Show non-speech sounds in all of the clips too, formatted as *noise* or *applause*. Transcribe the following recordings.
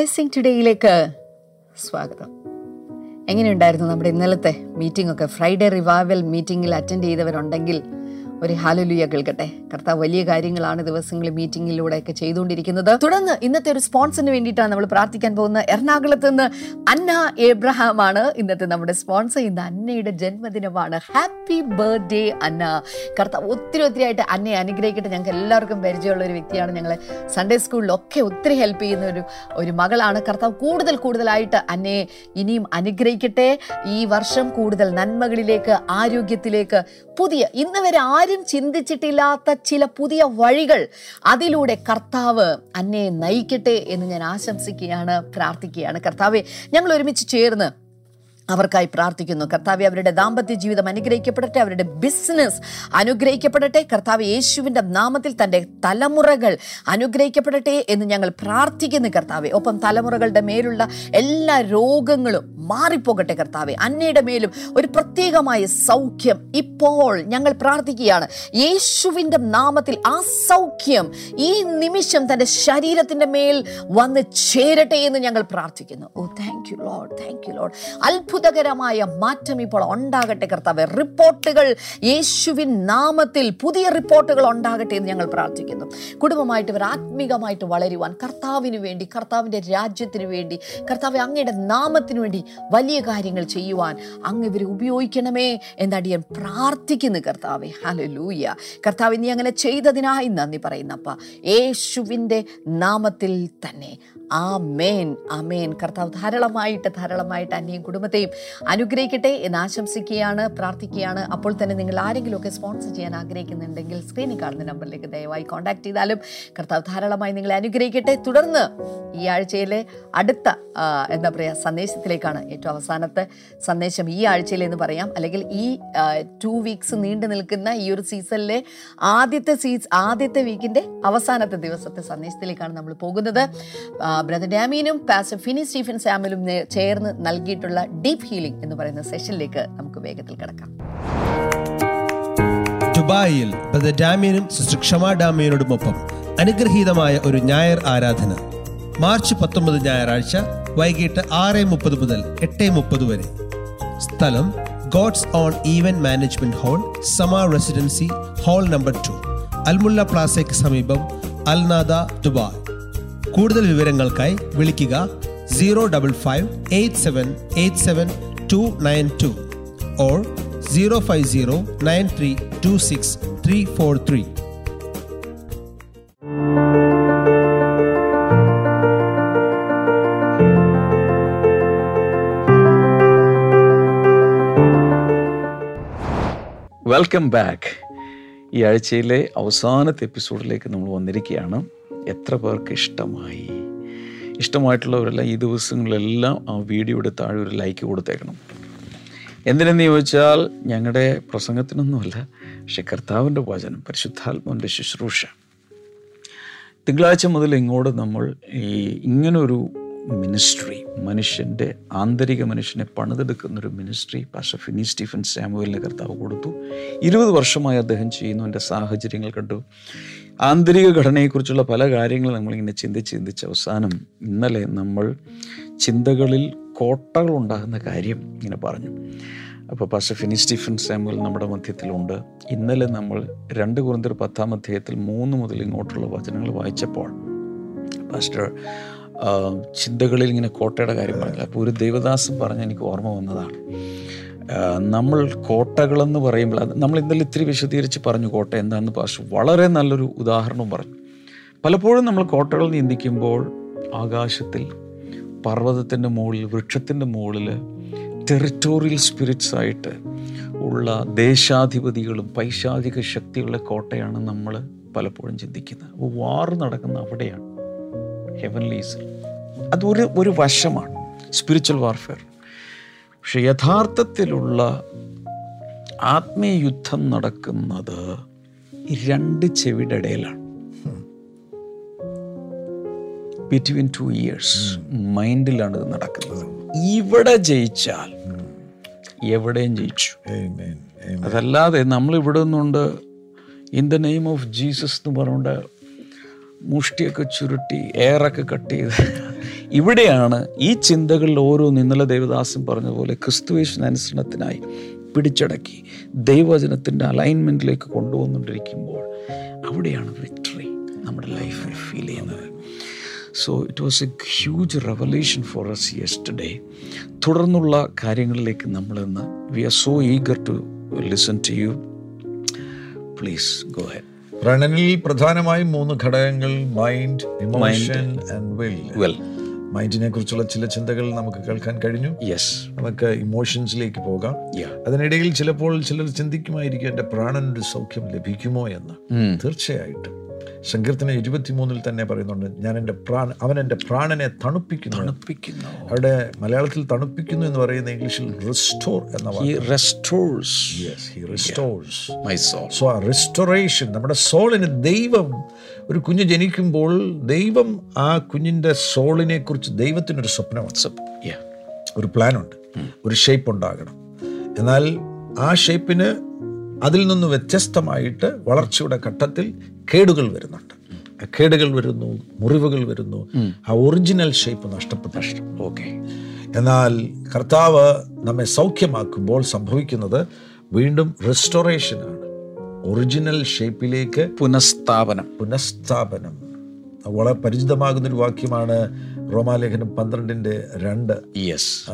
Blessing ടുഡേയിലേക്ക് സ്വാഗതം. എങ്ങനെയുണ്ടായിരുന്നു നമ്മുടെ ഇന്നലത്തെ മീറ്റിംഗ് ഒക്കെ? ഫ്രൈഡേ റിവൈവൽ മീറ്റിംഗിൽ അറ്റൻഡ് ചെയ്തവരുണ്ടെങ്കിൽ ഒരു ഹാലലുയ കേൾക്കട്ടെ. കർത്താവ് വലിയ കാര്യങ്ങളാണ് ദിവസങ്ങളിൽ മീറ്റിംഗിലൂടെയൊക്കെ ചെയ്തുകൊണ്ടിരിക്കുന്നത്. തുടർന്ന് ഇന്നത്തെ ഒരു സ്പോൺസറിന് വേണ്ടിയിട്ടാണ് നമ്മൾ പ്രാർത്ഥിക്കാൻ പോകുന്ന എറണാകുളത്ത് നിന്ന് അന്ന എബ്രഹാം ആണ് ഇന്നത്തെ നമ്മുടെ സ്പോൺസർ ഇന്ന് അന്നയുടെ ജന്മദിനമാണ്. Happy birthday Anna. കർത്താവ് ഒത്തിരി ഒത്തിരി ആയിട്ട് അന്നയെ അനുഗ്രഹിക്കട്ടെ. ഞങ്ങൾക്ക് എല്ലാവർക്കും പരിചയമുള്ള ഒരു വ്യക്തിയാണ്. ഞങ്ങളെ സൺഡേ സ്കൂളിലൊക്കെ ഒത്തിരി ഹെൽപ്പ് ചെയ്യുന്ന ഒരു ഒരു മകളാണ്. കർത്താവ് കൂടുതൽ കൂടുതലായിട്ട് അന്നയെ ഇനിയും അനുഗ്രഹിക്കട്ടെ. ഈ വർഷം കൂടുതൽ നന്മകളിലേക്ക് ആരോഗ്യത്തിലേക്ക് പുതിയ ഇന്ന് വരെ ആരും ചിന്തിച്ചിട്ടില്ലാത്ത ചില പുതിയ വഴികൾ അതിലൂടെ കർത്താവ് അന്നെ നയിക്കട്ടെ എന്ന് ഞാൻ ആശംസിക്കുകയാണ് പ്രാർത്ഥിക്കുകയാണ്. കർത്താവെ ഞങ്ങൾ ഒരുമിച്ച് ചേർന്ന് അവർക്കായി പ്രാർത്ഥിക്കുന്നു. കർത്താവ് അവരുടെ ദാമ്പത്യ ജീവിതം അനുഗ്രഹിക്കപ്പെടട്ടെ അവരുടെ ബിസിനസ് അനുഗ്രഹിക്കപ്പെടട്ടെ. കർത്താവ് യേശുവിന്റെ നാമത്തിൽ തന്റെ തലമുറകൾ അനുഗ്രഹിക്കപ്പെടട്ടെ എന്ന് ഞങ്ങൾ പ്രാർത്ഥിക്കുന്നു കർത്താവെ. ഒപ്പം തലമുറകളുടെ മേലുള്ള എല്ലാ രോഗങ്ങളും മാറിപ്പോകട്ടെ കർത്താവെ. അന്നയുടെ മേലും ഒരു പ്രത്യേകമായ സൗഖ്യം ഇപ്പോൾ ഞങ്ങൾ പ്രാർത്ഥിക്കുകയാണ്. യേശുവിന്റെ നാമത്തിൽ ആ സൗഖ്യം ഈ നിമിഷം തന്റെ ശരീരത്തിന്റെ മേൽ വന്ന് ചേരട്ടെ എന്ന് ഞങ്ങൾ പ്രാർത്ഥിക്കുന്നു. ഓ thank you Lord thank you Lord അത്ഭുതകരമായ മാറ്റം ഇപ്പോൾ ഉണ്ടാകട്ടെ കർത്താവ്. റിപ്പോർട്ടുകൾ യേശുവിൻ നാമത്തിൽ പുതിയ റിപ്പോർട്ടുകൾ ഉണ്ടാകട്ടെ എന്ന് ഞങ്ങൾ പ്രാർത്ഥിക്കുന്നു. കുടുംബമായിട്ട് ഇവർ ആത്മീകമായിട്ട് വളരുവാൻ കർത്താവിന് വേണ്ടി കർത്താവിന്റെ രാജ്യത്തിന് വേണ്ടി കർത്താവ് അങ്ങയുടെ നാമത്തിന് വേണ്ടി വലിയ കാര്യങ്ങൾ ചെയ്യുവാൻ അങ്ങ് ഇവരെ ഉപയോഗിക്കണമേ എന്നടിയൻ പ്രാർത്ഥിക്കുന്നു കർത്താവെ. ഹലലൂയ കർത്താവ് നീ അങ്ങനെ ചെയ്തതിനായി നന്ദി പറയുന്നപ്പ യേശുവിന്റെ നാമത്തിൽ തന്നെ. ആ മേൻ ആ മേൻ കർത്താവ് ധാരാളമായിട്ട് ധാരാളമായിട്ട് അന്യം കുടുംബത്തെയും അനുഗ്രഹിക്കട്ടെ എന്ന് ആശംസിക്കുകയാണ് പ്രാർത്ഥിക്കുകയാണ്. അപ്പോൾ തന്നെ നിങ്ങൾ ആരെങ്കിലുമൊക്കെ സ്പോൺസർ ചെയ്യാൻ ആഗ്രഹിക്കുന്നുണ്ടെങ്കിൽ സ്ക്രീനിൽ കാണുന്ന നമ്പറിലേക്ക് ദയവായി കോൺടാക്ട് ചെയ്താലും കർത്താവ് ധാരാളമായി നിങ്ങളെ അനുഗ്രഹിക്കട്ടെ. തുടർന്ന് ഈ ആഴ്ചയിലെ അടുത്ത എന്താ പറയുക സന്ദേശത്തിലേക്കാണ് ഏറ്റവും അവസാനത്തെ സന്ദേശം ഈ ആഴ്ചയിലെന്ന് പറയാം. അല്ലെങ്കിൽ ഈ ടു വീക്സ് നീണ്ടു നിൽക്കുന്ന ഈ ഒരു സീസണിലെ ആദ്യത്തെ സീസ് ആദ്യത്തെ വീക്കിന്റെ അവസാനത്തെ ദിവസത്തെ സന്ദേശത്തിലേക്കാണ് നമ്മൾ പോകുന്നത്. ബ്രദർ ഡാമീനും പാസ്റ്റർ ഫിനി സ്റ്റീഫൻ സാമിലും ചേർന്ന് നൽകിയിട്ടുള്ള ഡീപ് ഹീലിംഗ് എന്ന് പറയുന്ന സെഷനിലേക്ക് നമുക്ക് വേഗത്തിൽ കിടക്കാം. ദുബായിൽ ബ്രദർ ഡാമിയനും സിസ്റ്റർ ക്ഷമ ഡാമിയനോടുമൊപ്പം അനുഗ്രഹീതമായ ഒരു ഞായർ ആരാധന. മാർച്ച് പത്തൊമ്പത് ഞായറാഴ്ച വൈകിട്ട് ആറ് മുപ്പത് മുതൽ എട്ട് മുപ്പത് വരെ. സ്ഥലം God's own event management hall Sama residency hall number two Al Mulla പ്ലാസയ്ക്ക് സമീപം അൽനാദ ദുബായ്. കൂടുതൽ വിവരങ്ങൾക്കായി വിളിക്കുക zero double five eight seven eight seven two nine two or zero five zero nine three two six three four three. Welcome back ഈ ആഴ്ചയിലെ അവസാനത്തെ എപ്പിസോഡിലേക്ക് നമ്മൾ വന്നിരിക്കുകയാണ്. എത്ര പേർക്ക് ഇഷ്ടമായി? ഇഷ്ടമായിട്ടുള്ളവരെല്ലാം ഈ ദിവസങ്ങളിലെല്ലാം ആ വീഡിയോയുടെ താഴെ ഒരു ലൈക്ക് കൊടുത്തേക്കണം. എന്തിനെന്ന് ചോദിച്ചാൽ ഞങ്ങളുടെ പ്രസംഗത്തിനൊന്നുമല്ല പക്ഷെ കർത്താവിന്റെ വചനം പരിശുദ്ധാത്മാവിന്റെ ശുശ്രൂഷ. തിങ്കളാഴ്ച മുതൽ ഇങ്ങോട്ട് നമ്മൾ ഈ ഇങ്ങനൊരു മിനിസ്ട്രി മനുഷ്യന്റെ ആന്തരിക മനുഷ്യനെ പണിതെടുക്കുന്നൊരു മിനിസ്ട്രി പാഷ ഫിനി സ്റ്റീഫൻ സാമുവലിന് കർത്താവ് കൊടുത്തു. ഇരുപത് വർഷമായി അദ്ദേഹം ചെയ്യുന്നു എന്റെ സാഹചര്യങ്ങൾ കണ്ടു. ആന്തരിക ഘടനയെക്കുറിച്ചുള്ള പല കാര്യങ്ങളും നമ്മളിങ്ങനെ ചിന്തിച്ച് ചിന്തിച്ച് അവസാനം ഇന്നലെ നമ്മൾ ചിന്തകളിൽ കോട്ടകൾ ഉണ്ടാകുന്ന കാര്യം ഇങ്ങനെ പറഞ്ഞു. അപ്പോൾ പാസ്റ്റർ ഫിനി സ്റ്റീഫൻ സാമുവൽ നമ്മുടെ മധ്യത്തിലുണ്ട്. ഇന്നലെ നമ്മൾ രണ്ട് കുറിന്തർ പത്താം അധ്യായത്തിൽ മൂന്ന് മുതൽ ഇങ്ങോട്ടുള്ള വചനങ്ങൾ വായിച്ചപ്പോൾ പാസ്റ്റർ ചിന്തകളിൽ ഇങ്ങനെ കോട്ടയുടെ കാര്യം പറഞ്ഞില്ല. അപ്പോൾ ഒരു ദേവദാസൻ പറഞ്ഞ് എനിക്ക് ഓർമ്മ വന്നതാണ്. നമ്മൾ കോട്ടകളെന്ന് പറയുമ്പോൾ അത് നമ്മൾ ഇന്നലെ ഇത്തിരി വിശദീകരിച്ച് പറഞ്ഞു കോട്ട എന്താണെന്ന് പക്ഷേ വളരെ നല്ലൊരു ഉദാഹരണം പറഞ്ഞു. പലപ്പോഴും നമ്മൾ കോട്ടകൾ നിന്ദിക്കുമ്പോൾ ആകാശത്തിൽ പർവതത്തിന്റെ മുകളിൽ വൃക്ഷത്തിന്റെ മുകളിൽ ടെറിറ്റോറിയൽ സ്പിരിറ്റ്സ് ആയിട്ട് ഉള്ള ദേശാധിപതികളും പൈശാചിക ശക്തിയുള്ള കോട്ടയാണ് നമ്മൾ പലപ്പോഴും ചിന്തിക്കുന്നത്. അപ്പോൾ വാർ നടക്കുന്ന അവിടെയാണ്. ഹെവൻലീസ് അതൊരു ഒരു വശമാണ് സ്പിരിച്വൽ വാർഫെയർ പക്ഷെ യഥാർത്ഥത്തിലുള്ള ആത്മീയ യുദ്ധം നടക്കുന്നത് രണ്ട് ചെവിയുടെ ഇടയിലാണ്. ബിറ്റ്വീൻ ടു ഇയേഴ്സ് മൈൻഡിലാണ് ഇത് നടക്കുന്നത്. ഇവിടെ ജയിച്ചാൽ എവിടെയും ജയിച്ചു. അതല്ലാതെ നമ്മൾ ഇവിടെ നിന്നുകൊണ്ട് in the name of Jesus എന്ന് പറഞ്ഞുകൊണ്ട് മുഷ്ടിയൊക്കെ ചുരുട്ടി എയറൊക്കെ കട്ട് ചെയ്ത്. ഇവിടെയാണ് ഈ ചിന്തകളിൽ ഓരോ ഇന്നലെ ദേവദാസൻ പറഞ്ഞ പോലെ ക്രിസ്തുവേശനുസരണത്തിനായി പിടിച്ചടക്കി ദൈവവചനത്തിന്റെ അലൈൻമെന്റിലേക്ക് കൊണ്ടുവന്നുകൊണ്ടിരിക്കുമ്പോൾ അവിടെയാണ് വിക്ടറി നമ്മുടെ ലൈഫിൽ ഫീൽ ചെയ്യുന്നത്. So it was a huge revolution for us yesterday തുടർന്നുള്ള കാര്യങ്ങളിലേക്ക് നമ്മളിന്ന് we are so eager to listen to you please go ahead പ്രണനിൽ പ്രധാനമായും മൂന്ന് ഘടകങ്ങൾ mind emotion and will well മൈൻഡിനെ കുറിച്ചുള്ള ചില ചിന്തകൾ നമുക്ക് കേൾക്കാൻ കഴിഞ്ഞു. യെസ് നമുക്ക് ഇമോഷൻസിലേക്ക് പോകാം. അതിനിടയിൽ ചിലപ്പോൾ ചിലർ ചിന്തിക്കുമായിരിക്കും എന്റെ പ്രാണനൊരു സൗഖ്യം ലഭിക്കുമോ? എന്ന്. തീർച്ചയായിട്ടും. സങ്കീർത്തനം ഇരുപത്തിമൂന്നിൽ തന്നെ പറയുന്നുണ്ട് ഞാൻ എന്റെ പ്രാണ അവൻ എന്റെ പ്രാണനെ തണുപ്പിക്കുന്നു. തണുപ്പിക്കുന്നു. അവിടെ മലയാളത്തിൽ തണുപ്പിക്കുന്നു എന്ന് പറയുന്ന ഇംഗ്ലീഷിൽ റിസ്റ്റോർ എന്ന. സോ റെസ്റ്റോറേഷൻ നമ്മുടെ സോളിന് ദൈവം ഒരു കുഞ്ഞ് ജനിക്കുമ്പോൾ ദൈവം ആ കുഞ്ഞിന്റെ സോളിനെ കുറിച്ച് ദൈവത്തിനൊരു സ്വപ്നമാണ്. ഒരു പ്ലാനുണ്ട് ഒരു ഷേപ്പ് ഉണ്ടാകണം. എന്നാൽ ആ ഷേപ്പിന് അതിൽ നിന്ന് വ്യത്യസ്തമായിട്ട് വളർച്ചയുടെ ഘട്ടത്തിൽ കേടുകൾ വരുന്നുണ്ട്. കേടുകൾ വരുന്നു മുറിവുകൾ വരുന്നു. ആ ഒറിജിനൽ ഷേപ്പ് നഷ്ടപ്പെട്ടു. ഓക്കെ. എന്നാൽ കർത്താവ് നമ്മെ സൗഖ്യമാക്കുമ്പോൾ സംഭവിക്കുന്നത് വീണ്ടും റെസ്റ്റോറേഷനാണ് ഒറിജിനൽ ഷേപ്പിലേക്ക് പുനഃസ്ഥാപനം. പുനഃസ്ഥാപനം. വളരെ പരിചിതമാകുന്നൊരു വാക്യമാണ് റോമാലേഖനം പന്ത്രണ്ടിന്റെ രണ്ട്. യെസ്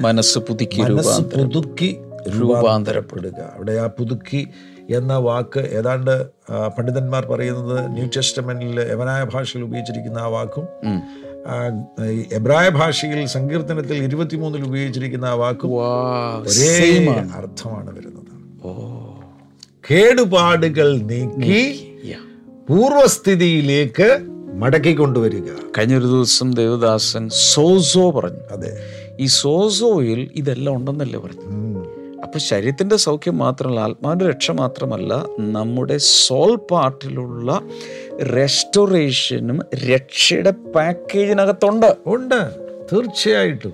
മനസ്സ് പുതുക്കി മനസ്സ് പുതുക്കി രൂപാന്തരപ്പെടുക. അവിടെ ആ പുതുക്കി എന്ന വാക്ക് ഏതാണ്ട് പണ്ഡിതന്മാർ പറയുന്നത് ന്യൂ ടെസ്റ്റമെന്റിൽ യവനായ ഭാഷയിൽ ഉപയോഗിച്ചിരിക്കുന്ന ആ വാക്കും എബ്രായ ഭാഷയിൽ സങ്കീർത്തനത്തിൽ ഇരുപത്തിമൂന്നിൽ ഉപയോഗിച്ചിരിക്കുന്ന ആ വാക്കും ഒരേ അർത്ഥമാണ് വരുന്നത്. കേടുപാടുകൾ നീക്കി. പൂർവസ്ഥിതിയിലേക്ക് മടക്കി കൊണ്ടുവരിക കഴിഞ്ഞൊരു ദിവസം ദേവദാസൻ സോസോ പറഞ്ഞു. അതെ. ഈ സോസോയിൽ ഇതെല്ലാം ഉണ്ടെന്നല്ലേ പറഞ്ഞു? അപ്പൊ ശരീരത്തിന്റെ സൗഖ്യം മാത്രമല്ല ആത്മാവിന്റെ രക്ഷ മാത്രമല്ല നമ്മുടെ സോൾ പാർട്ടിലുള്ള റെസ്റ്റോറേഷനും രക്ഷയുടെ പാക്കേജിനകത്തുണ്ട് ഉണ്ട്. തീർച്ചയായിട്ടും.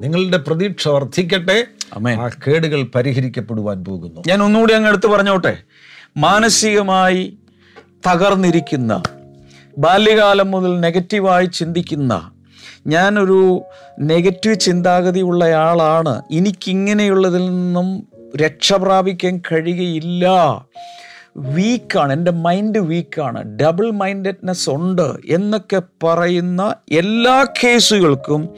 നിങ്ങളുടെ പ്രതീക്ഷ വർദ്ധിക്കട്ടെ. ആ കേടുകൾ പരിഹരിക്കപ്പെടുവാൻ പോകുന്നു. ഞാൻ ഒന്നുകൂടി അങ്ങ് എടുത്തു പറഞ്ഞോട്ടെ? മാനസികമായി തകർന്നിരിക്കുന്ന ബാല്യകാലം മുതൽ നെഗറ്റീവായി ചിന്തിക്കുന്ന ഞാനൊരു നെഗറ്റീവ് ചിന്താഗതിയുള്ളയാളാണ് എനിക്കിങ്ങനെയുള്ളതിൽ നിന്നും രക്ഷ പ്രാപിക്കാൻ കഴിയുകയില്ല. വീക്കാണ് എന്റെ മൈൻഡ് വീക്കാണ് ഡബിൾ മൈൻഡഡ്നെസ് ഉണ്ട് എന്നൊക്കെ പറയുന്ന എല്ലാ കേസുകൾക്കും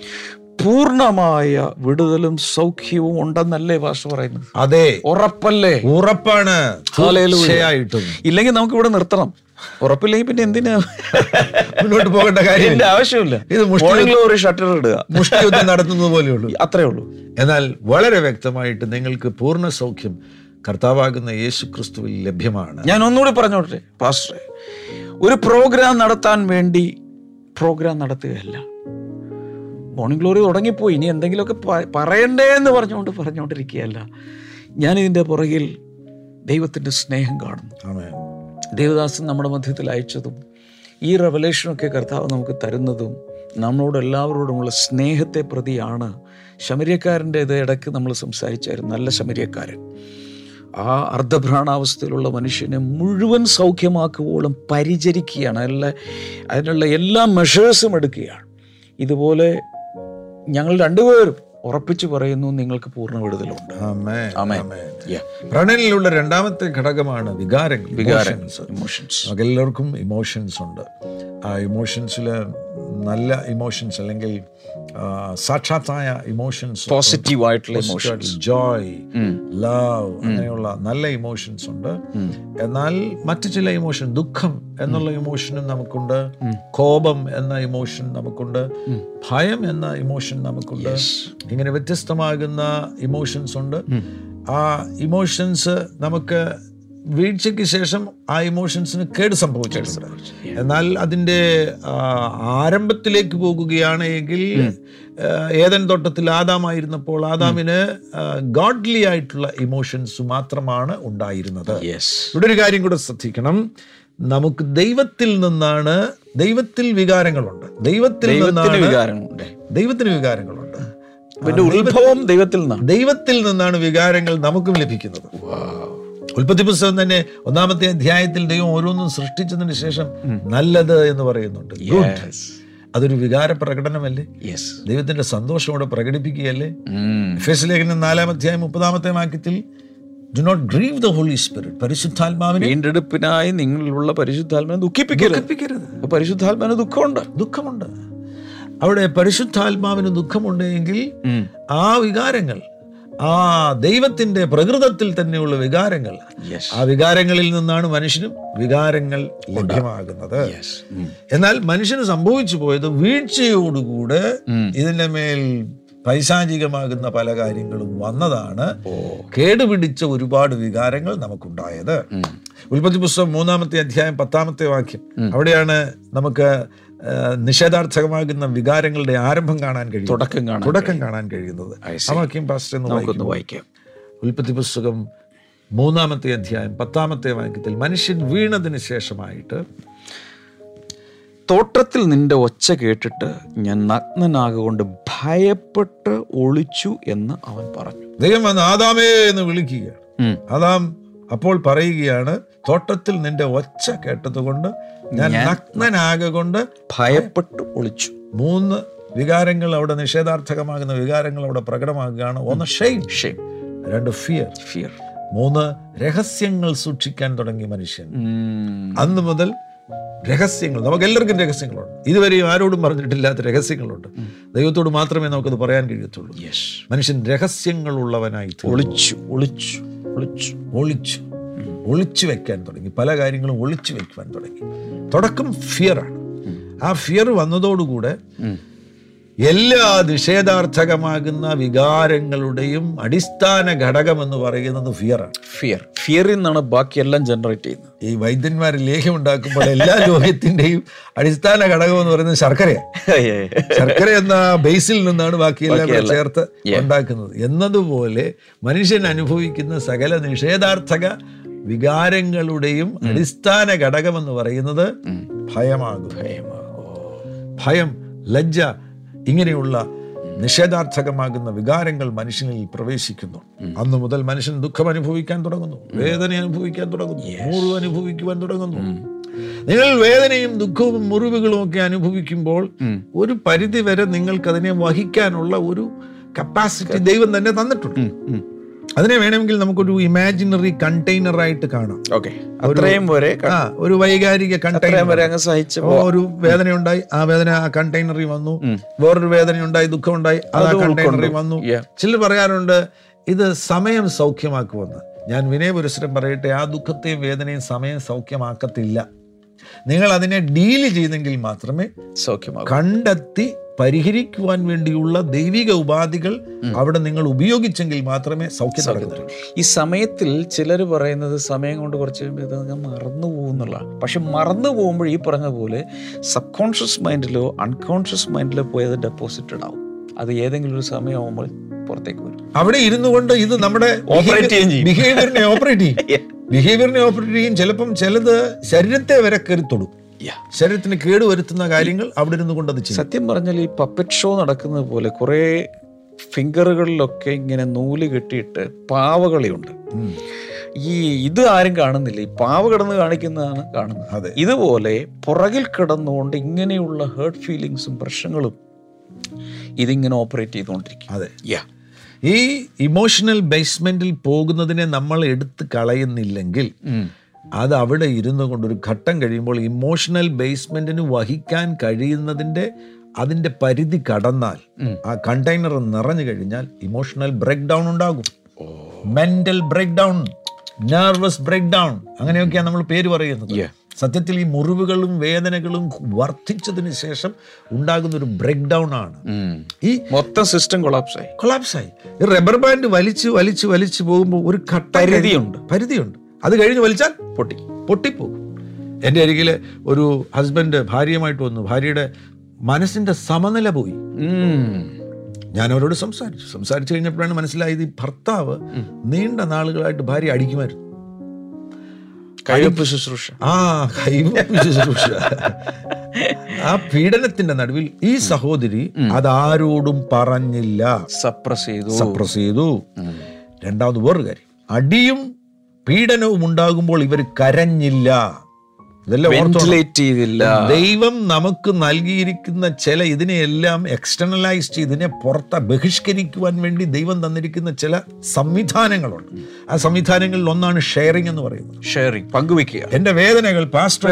പൂർണമായ വിടുതലും സൗഖ്യവും ഉണ്ടെന്നല്ലേ ഭാഷ പറയുന്നത്? അതെ. ഉറപ്പല്ലേ? ഉറപ്പാണ്. ഇല്ലെങ്കിൽ നമുക്ക് ഇവിടെ നിർത്തണം. ഉറപ്പില്ലെങ്കിൽ പിന്നെ എന്തിനാ? മുന്നോട്ട് പോകേണ്ട കാര്യം ആവശ്യമില്ല. ഇത് മുഷ്ടി ഒരു ഷട്ടർ ഇടുക. മുഷ്ടി യുദ്ധം നടത്തുന്നത് പോലെയുള്ളൂ അത്രേ ഉള്ളൂ. എന്നാൽ വളരെ വ്യക്തമായിട്ട് നിങ്ങൾക്ക് പൂർണ സൗഖ്യം കർത്താവാകുന്ന യേശു ക്രിസ്തുവിൽ ലഭ്യമാണ്. ഞാൻ ഒന്നുകൂടി പറഞ്ഞോട്ടെ പാസ്റ്ററെ. ഒരു പ്രോഗ്രാം നടത്താൻ വേണ്ടി പ്രോഗ്രാം നടത്തുകയല്ല. മോർണിംഗ് ഗ്ലോറി തുടങ്ങിപ്പോയി ഇനി എന്തെങ്കിലുമൊക്കെ പറയണ്ടേ എന്ന് പറഞ്ഞുകൊണ്ട് പറഞ്ഞുകൊണ്ടിരിക്കുകയല്ല. ഞാൻ ഇതിന്റെ പുറകിൽ ദൈവത്തിന്റെ സ്നേഹം കാണുന്നു. ദേവദാസൻ നമ്മുടെ മധ്യത്തിൽ അയച്ചതും ഈ റെവലേഷനൊക്കെ കർത്താവ് നമുക്ക് തരുന്നതും നമ്മളോട് എല്ലാവരോടുമുള്ള സ്നേഹത്തെ പ്രതിയാണ് ശമര്യക്കാരന്റെ ഇത് ഇടയ്ക്ക് നമ്മൾ സംസാരിച്ചായിരുന്നു. നല്ല ശമര്യക്കാരൻ. ആ അർദ്ധഭ്രാണാവസ്ഥയിലുള്ള മനുഷ്യനെ മുഴുവൻ സൗഖ്യമാക്കുവോളം പരിചരിക്കുകയാണ്. അതിനുള്ള അതിനുള്ള എല്ലാ മെഷേഴ്സും എടുക്കുകയാണ്. ഇതുപോലെ ഞങ്ങൾ രണ്ടുപേരും ഉറപ്പിച്ചു പറയുന്നു നിങ്ങൾക്ക് പൂർണ വിടുതലുണ്ട്. പ്രണയനിലുള്ള രണ്ടാമത്തെ ഘടകമാണ് വികാരങ്ങൾ. ഇമോഷൻസ് എല്ലാവർക്കും ഇമോഷൻസ് ഉണ്ട്. ഇമോഷൻസിൽ നല്ല ഇമോഷൻസ് അല്ലെങ്കിൽ സാക്ഷാത്തായ ഇമോഷൻസ് പോസിറ്റീവ് ആയിട്ടുള്ള ഇമോഷൻസ് ജോയ് ലവ് അങ്ങനെയുള്ള നല്ല ഇമോഷൻസ് ഉണ്ട്. എന്നാൽ മറ്റു ചില ഇമോഷൻ ദുഃഖം എന്നുള്ള ഇമോഷനും നമുക്കുണ്ട്. കോപം എന്ന ഇമോഷൻ നമുക്കുണ്ട്. ഭയം എന്ന ഇമോഷൻ നമുക്കുണ്ട്. ഇങ്ങനെ വ്യത്യസ്തമാകുന്ന ഇമോഷൻസ് ഉണ്ട്. ആ ഇമോഷൻസ് നമുക്ക് വീഴ്ചയ്ക്ക് ശേഷം ആ ഇമോഷൻസിന് കേട് സംഭവിച്ചിട്ടുണ്ട്. എന്നാൽ അതിന്റെ ആരംഭത്തിലേക്ക് പോകുകയാണ് എങ്കിൽ ആ, ഏതൻ തോട്ടത്തിൽ ആദാമായിരുന്നപ്പോൾ ആദാമിന് ഗോഡ്ലി ആയിട്ടുള്ള ഇമോഷൻസ് മാത്രമാണ് ഉണ്ടായിരുന്നത്. ഇവിടെ ഒരു കാര്യം കൂടെ ശ്രദ്ധിക്കണം. നമുക്ക് ദൈവത്തിൽ നിന്നാണ് ദൈവത്തിൽ വികാരങ്ങളുണ്ട്. ദൈവത്തിൽ ദൈവത്തിന് നിന്നാണ് വികാരമുണ്ട് ദൈവത്തിന് വികാരങ്ങളുണ്ട്. ഉത്ഭവം ദൈവത്തിൽ നിന്നാണ്. ദൈവത്തിൽ നിന്നാണ് വികാരങ്ങൾ നമുക്കും ലഭിക്കുന്നത്. ഉൽപ്പത്തി പുസ്തകം തന്നെ ഒന്നാമത്തെ അധ്യായത്തിൽ ദൈവം ഓരോന്നും സൃഷ്ടിച്ചതിന് ശേഷം നല്ലത് എന്ന് പറയുന്നുണ്ട്. അതൊരു വികാര പ്രകടനമല്ലേ? ദൈവത്തിന്റെ സന്തോഷം അവിടെ പ്രകടിപ്പിക്കുകയല്ലേ? ഫേസ് ലേഖനം നാലാം അധ്യായം മുപ്പതാമത്തെ വാക്യത്തിൽ do not grieve the Holy Spirit പരിശുദ്ധാത്മാവിനെ വീണ്ടെടുപ്പിനായി നിങ്ങളിലുള്ള പരിശുദ്ധാത്മാവിനെ ദുഃഖിപ്പിക്കരുത്. ദുഃഖിപ്പിക്കരുത്. അപ്പൊ പരിശുദ്ധാത്മാന് ദുഃഖമുണ്ട്. ദുഃഖമുണ്ട്. അവിടെ പരിശുദ്ധാത്മാവിന് ദുഃഖമുണ്ടെങ്കിൽ ആ വികാരങ്ങൾ ആ ദൈവത്തിന്റെ പ്രകൃതത്തിൽ തന്നെയുള്ള വികാരങ്ങൾ. ആ വികാരങ്ങളിൽ നിന്നാണ് മനുഷ്യനും വികാരങ്ങൾ ലഭ്യമാകുന്നത്. എന്നാൽ മനുഷ്യന് സംഭവിച്ചു പോയത് വീഴ്ചയോടുകൂടെ ഇതിന്റെ മേൽ പൈശാചികമാകുന്ന പല കാര്യങ്ങളും വന്നതാണ്. കേടുപിടിച്ച ഒരുപാട് വികാരങ്ങൾ നമുക്കുണ്ടായത്. ഉൽപ്പത്തി പുസ്തകം മൂന്നാമത്തെ അധ്യായം പത്താമത്തെ വാക്യം. അവിടെയാണ് നമുക്ക് നിഷേധാർത്ഥകമാകുന്ന വികാരങ്ങളുടെ ആരംഭം കാണാൻ കഴിയും തുടക്കം കാണാൻ തുടക്കം കാണാൻ കഴിയുന്നത്. ആ വാക്യം പാസ്റ്റർ എന്ന് വായിക്കാം. ഉൽപ്പത്തി പുസ്തകം മൂന്നാമത്തെ അധ്യായം പത്താമത്തെ വാക്യത്തിൽ മനുഷ്യൻ വീണതിന് ശേഷമായിട്ട് തോട്ടത്തിൽ നിന്റെ ഒച്ച കേട്ടിട്ട് ഞാൻ നഗ്നനാകൊണ്ട് ഭയപ്പെട്ട് ഒളിച്ചു എന്ന് അവൻ പറഞ്ഞു. ദൈവം ആദാമേ എന്ന് വിളിക്കുക ആദാം അപ്പോൾ പറയുകയാണ് തോട്ടത്തിൽ നിന്റെ ഒച്ച കേട്ടതുകൊണ്ട് ഞാൻ നഗ്നനാകൊണ്ട് ഭയപ്പെട്ടു ഒളിച്ചു. മൂന്ന് വികാരങ്ങൾ അവിടെ നിഷേധാർത്ഥകമാകുന്ന വികാരങ്ങൾ അവിടെ പ്രകടമാകുകയാണ്. ഒന്ന് ഷെയിം ഷെയിം രണ്ട് ഫിയർ ഫിയർ മൂന്ന് രഹസ്യങ്ങൾ സൂക്ഷിക്കാൻ തുടങ്ങി മനുഷ്യൻ. അന്ന് മുതൽ രഹസ്യങ്ങൾ നമുക്ക് എല്ലാവർക്കും രഹസ്യങ്ങളുണ്ട്. ഇതുവരെയും ആരോടും പറഞ്ഞിട്ടില്ലാത്ത രഹസ്യങ്ങളുണ്ട്. ദൈവത്തോട് മാത്രമേ നമുക്കത് പറയാൻ കഴിയത്തുള്ളൂ. മനുഷ്യൻ രഹസ്യങ്ങളുള്ളവനായി. ഒളിച്ചു ഒളിച്ചു. ഒളിച്ചു ഒളിച്ചു ഒളിച്ചു വെക്കാൻ തുടങ്ങി. പല കാര്യങ്ങളും ഒളിച്ചു വെക്കുവാൻ തുടങ്ങി. തുടക്കം ഫിയറാണ് ആ ഫിയർ വന്നതോടുകൂടെ എല്ലാ നിഷേധാർത്ഥകമാകുന്ന വികാരങ്ങളുടെയും അടിസ്ഥാന ഘടകം എന്ന് പറയുന്നത് ഫിയറാണ് ഫിയർ ഫിയറിൽ നിന്നാണ് ബാക്കിയെല്ലാം ജനറേറ്റ് ചെയ്യുന്നത്. ഈ വൈദ്യന്മാർ ലേഹ്യം ഉണ്ടാക്കുമ്പോൾ എല്ലാ ലോഹ്യത്തിന്റെയും അടിസ്ഥാന ഘടകം എന്ന് പറയുന്നത് ശർക്കരയാണ് *laughs* ശർക്കര എന്ന ബേസിൽ നിന്നാണ് ബാക്കിയെല്ലാം. ചേർത്ത് ഉണ്ടാക്കുന്നത്. എന്നതുപോലെ മനുഷ്യൻ അനുഭവിക്കുന്ന സകല നിഷേധാർത്ഥക വികാരങ്ങളുടെയും അടിസ്ഥാന ഘടകം എന്ന് പറയുന്നത് ഭയമാകും. ഭയം ലജ്ജ ഇങ്ങനെയുള്ള നിഷേധാർത്ഥകമാകുന്ന വികാരങ്ങൾ മനുഷ്യനിൽ പ്രവേശിക്കുന്നു. അന്ന് മുതൽ മനുഷ്യൻ ദുഃഖം അനുഭവിക്കാൻ തുടങ്ങുന്നു. വേദന അനുഭവിക്കാൻ തുടങ്ങുന്നു. മുറിവ് അനുഭവിക്കുവാൻ തുടങ്ങുന്നു. നിങ്ങൾ വേദനയും ദുഃഖവും മുറിവുകളും ഒക്കെ അനുഭവിക്കുമ്പോൾ ഒരു പരിധി വരെ നിങ്ങൾക്ക് അതിനെ വഹിക്കാനുള്ള ഒരു കപ്പാസിറ്റി ദൈവം തന്നെ തന്നിട്ടുണ്ട്. അതിനെ വേണമെങ്കിൽ നമുക്കൊരു ഇമാജിനറി കണ്ടെയ്നർ ആയിട്ട് കാണാം. ഓക്കെ അത്രയും വരെ ആ ഒരു വൈകാരിക കണ്ടെയ്നർ വരെ അങ്ങ് സഹിച്ച ഒരു വേദന ഉണ്ടായി ആ വേദന ആ കണ്ടെയ്നറിൽ വന്നു. വേറൊരു വേദന ഉണ്ടായി ദുഃഖം ഉണ്ടായി അത് ആ കണ്ടെയ്നറിൽ വന്നു. ചില ചിലർ പറയാറുണ്ട് ഇത് സമയം സൗഖ്യമാക്കുമെന്ന്. ഞാൻ വിനയപുരുഷരം പറയട്ടെ ആ ദുഃഖത്തെയും വേദനയും സമയം സൗഖ്യമാക്കത്തില്ല. നിങ്ങൾ അതിനെ ഡീൽ ചെയ്തെങ്കിൽ മാത്രമേ സൗഖ്യമാകൂ. കണ്ടെത്തി പരിഹരിക്കുവാൻ വേണ്ടിയുള്ള ദൈവിക ഉപാധികൾ അവിടെ നിങ്ങൾ ഉപയോഗിച്ചെങ്കിൽ മാത്രമേ സൗഖ്യം നടക്കത്തുള്ളൂ. ഈ സമയത്തിൽ ചിലർ പറയുന്നത് സമയം കൊണ്ട് കുറച്ച് കഴിയുമ്പോൾ ഇത് മറന്നു പോകുന്നുള്ള പക്ഷെ മറന്നു പോകുമ്പോൾ ഈ പറഞ്ഞ പോലെ സബ് കോൺഷ്യസ് മൈൻഡിലോ അൺകോൺഷ്യസ് മൈൻഡിലോ പോയത് ഡെപ്പോസിറ്റഡ് ആവും അത് ഏതെങ്കിലും ഒരു സമയമാകുമ്പോൾ പുറത്തേക്ക് വരും. അവിടെ ഇരുന്നു കൊണ്ട് ഇത് നമ്മുടെ ബിഹേവിയറിനെ ഓപ്പറേറ്റ് ചെയ്യും. ബിഹേവിയറിനെ ഓപ്പറേറ്റ് *laughs* ചെയ്യും. ചിലപ്പം ചിലത് ശരീരത്തെ വരെ കരുത്തൊടും ശരീരത്തിന് കേടുവരുത്തുന്ന കാര്യങ്ങൾ അവിടെ ഇരുന്ന് കൊണ്ട് അത് സത്യം പറഞ്ഞാൽ ഈ പപ്പറ്റ് ഷോ നടക്കുന്നത് പോലെ കുറേ ഫിംഗറുകളിലൊക്കെ ഇങ്ങനെ നൂൽ കെട്ടിയിട്ട് പാവകളിയുണ്ട്. ഈ ഇത് ആരും കാണുന്നില്ല. ഈ പാവ കിടന്ന് കാണിക്കുന്നതാണ് കാണുന്നത്. അതെ. ഇതുപോലെ പുറകിൽ കിടന്നുകൊണ്ട് ഇങ്ങനെയുള്ള ഹേർട്ട് ഫീലിങ്സും പ്രശ്നങ്ങളും ഇതിങ്ങനെ ഓപ്പറേറ്റ് ചെയ്തുകൊണ്ടിരിക്കും. അതെ. യാ ഈ ഇമോഷണൽ ബേസ്മെന്റിൽ പോകുന്നതിനെ നമ്മൾ എടുത്ത് കളയുന്നില്ലെങ്കിൽ അത് അവിടെ ഇരുന്നു കൊണ്ടൊരു ഒരു ഘട്ടം കഴിയുമ്പോൾ ഇമോഷണൽ ബേസ്മെന്റിന് വഹിക്കാൻ കഴിയുന്നതിന്റെ അതിന്റെ പരിധി കടന്നാൽ ആ കണ്ടെയ്നർ നിറഞ്ഞു കഴിഞ്ഞാൽ ഇമോഷണൽ ബ്രേക്ക് ഡൗൺ ഉണ്ടാകും. Mental breakdown nervous breakdown അങ്ങനെയൊക്കെയാണ് നമ്മൾ പേര് പറയുന്നത്. സത്യത്തിൽ ഈ മുറിവുകളും വേദനകളും വർദ്ധിച്ചതിന് ശേഷം ഉണ്ടാകുന്ന ഒരു ബ്രേക്ക് ഡൗൺ ആണ് ഈ മൊത്തം സിസ്റ്റം കൊളാപ്സായി കൊളാപ്സായി റബ്ബർ ബാൻഡ് വലിച്ച് വലിച്ച് വലിച്ച് പോകുമ്പോൾ ഒരു പരിധിയുണ്ട്. പരിധിയുണ്ട്. അത് കഴിഞ്ഞ് വലിച്ചാൽ പൊട്ടി. പൊട്ടിപ്പോകും. എന്റെ അരികിൽ ഒരു ഹസ്ബൻഡ് ഭാര്യയുമായിട്ട് വന്നു. ഭാര്യയുടെ മനസ്സിന്റെ സമനില പോയി. ഞാൻ അവരോട് സംസാരിച്ചു. സംസാരിച്ചു കഴിഞ്ഞപ്പോഴാണ് മനസ്സിലായത് ഈ ഭർത്താവ് നീണ്ട നാളുകളായിട്ട് ഭാര്യ അടിക്കുമായിരുന്നു. ശുശ്രൂഷ. ആ ശുശ്രൂഷ. ആ പീഡനത്തിന്റെ നടുവിൽ ഈ സഹോദരി അതാരോടും പറഞ്ഞില്ല. സപ്രസ് ചെയ്തു. സപ്രസ് ചെയ്തു. രണ്ടാമത് വേറൊരു കാര്യം. അടിയും പീഡനവും ഉണ്ടാകുമ്പോൾ ഇവർ കരഞ്ഞില്ല. ചെയ്തില്ല. ദൈവം നമുക്ക് നൽകിയിരിക്കുന്ന ചില ഇതിനെയെല്ലാം എക്സ്റ്റേണലൈസ് ചെയ്ത് ഇതിനെ പുറത്ത് ബഹിഷ്കരിക്കുവാൻ വേണ്ടി ദൈവം തന്നിരിക്കുന്ന ചില സംവിധാനങ്ങളുണ്ട്. ആ സംവിധാനങ്ങളിൽ ഒന്നാണ് ഷെയറിംഗ് എന്ന് പറയുന്നത്. ഷെയറിംഗ് പങ്കുവെക്കുക എന്റെ വേദനകൾ പാസ്റ്റർ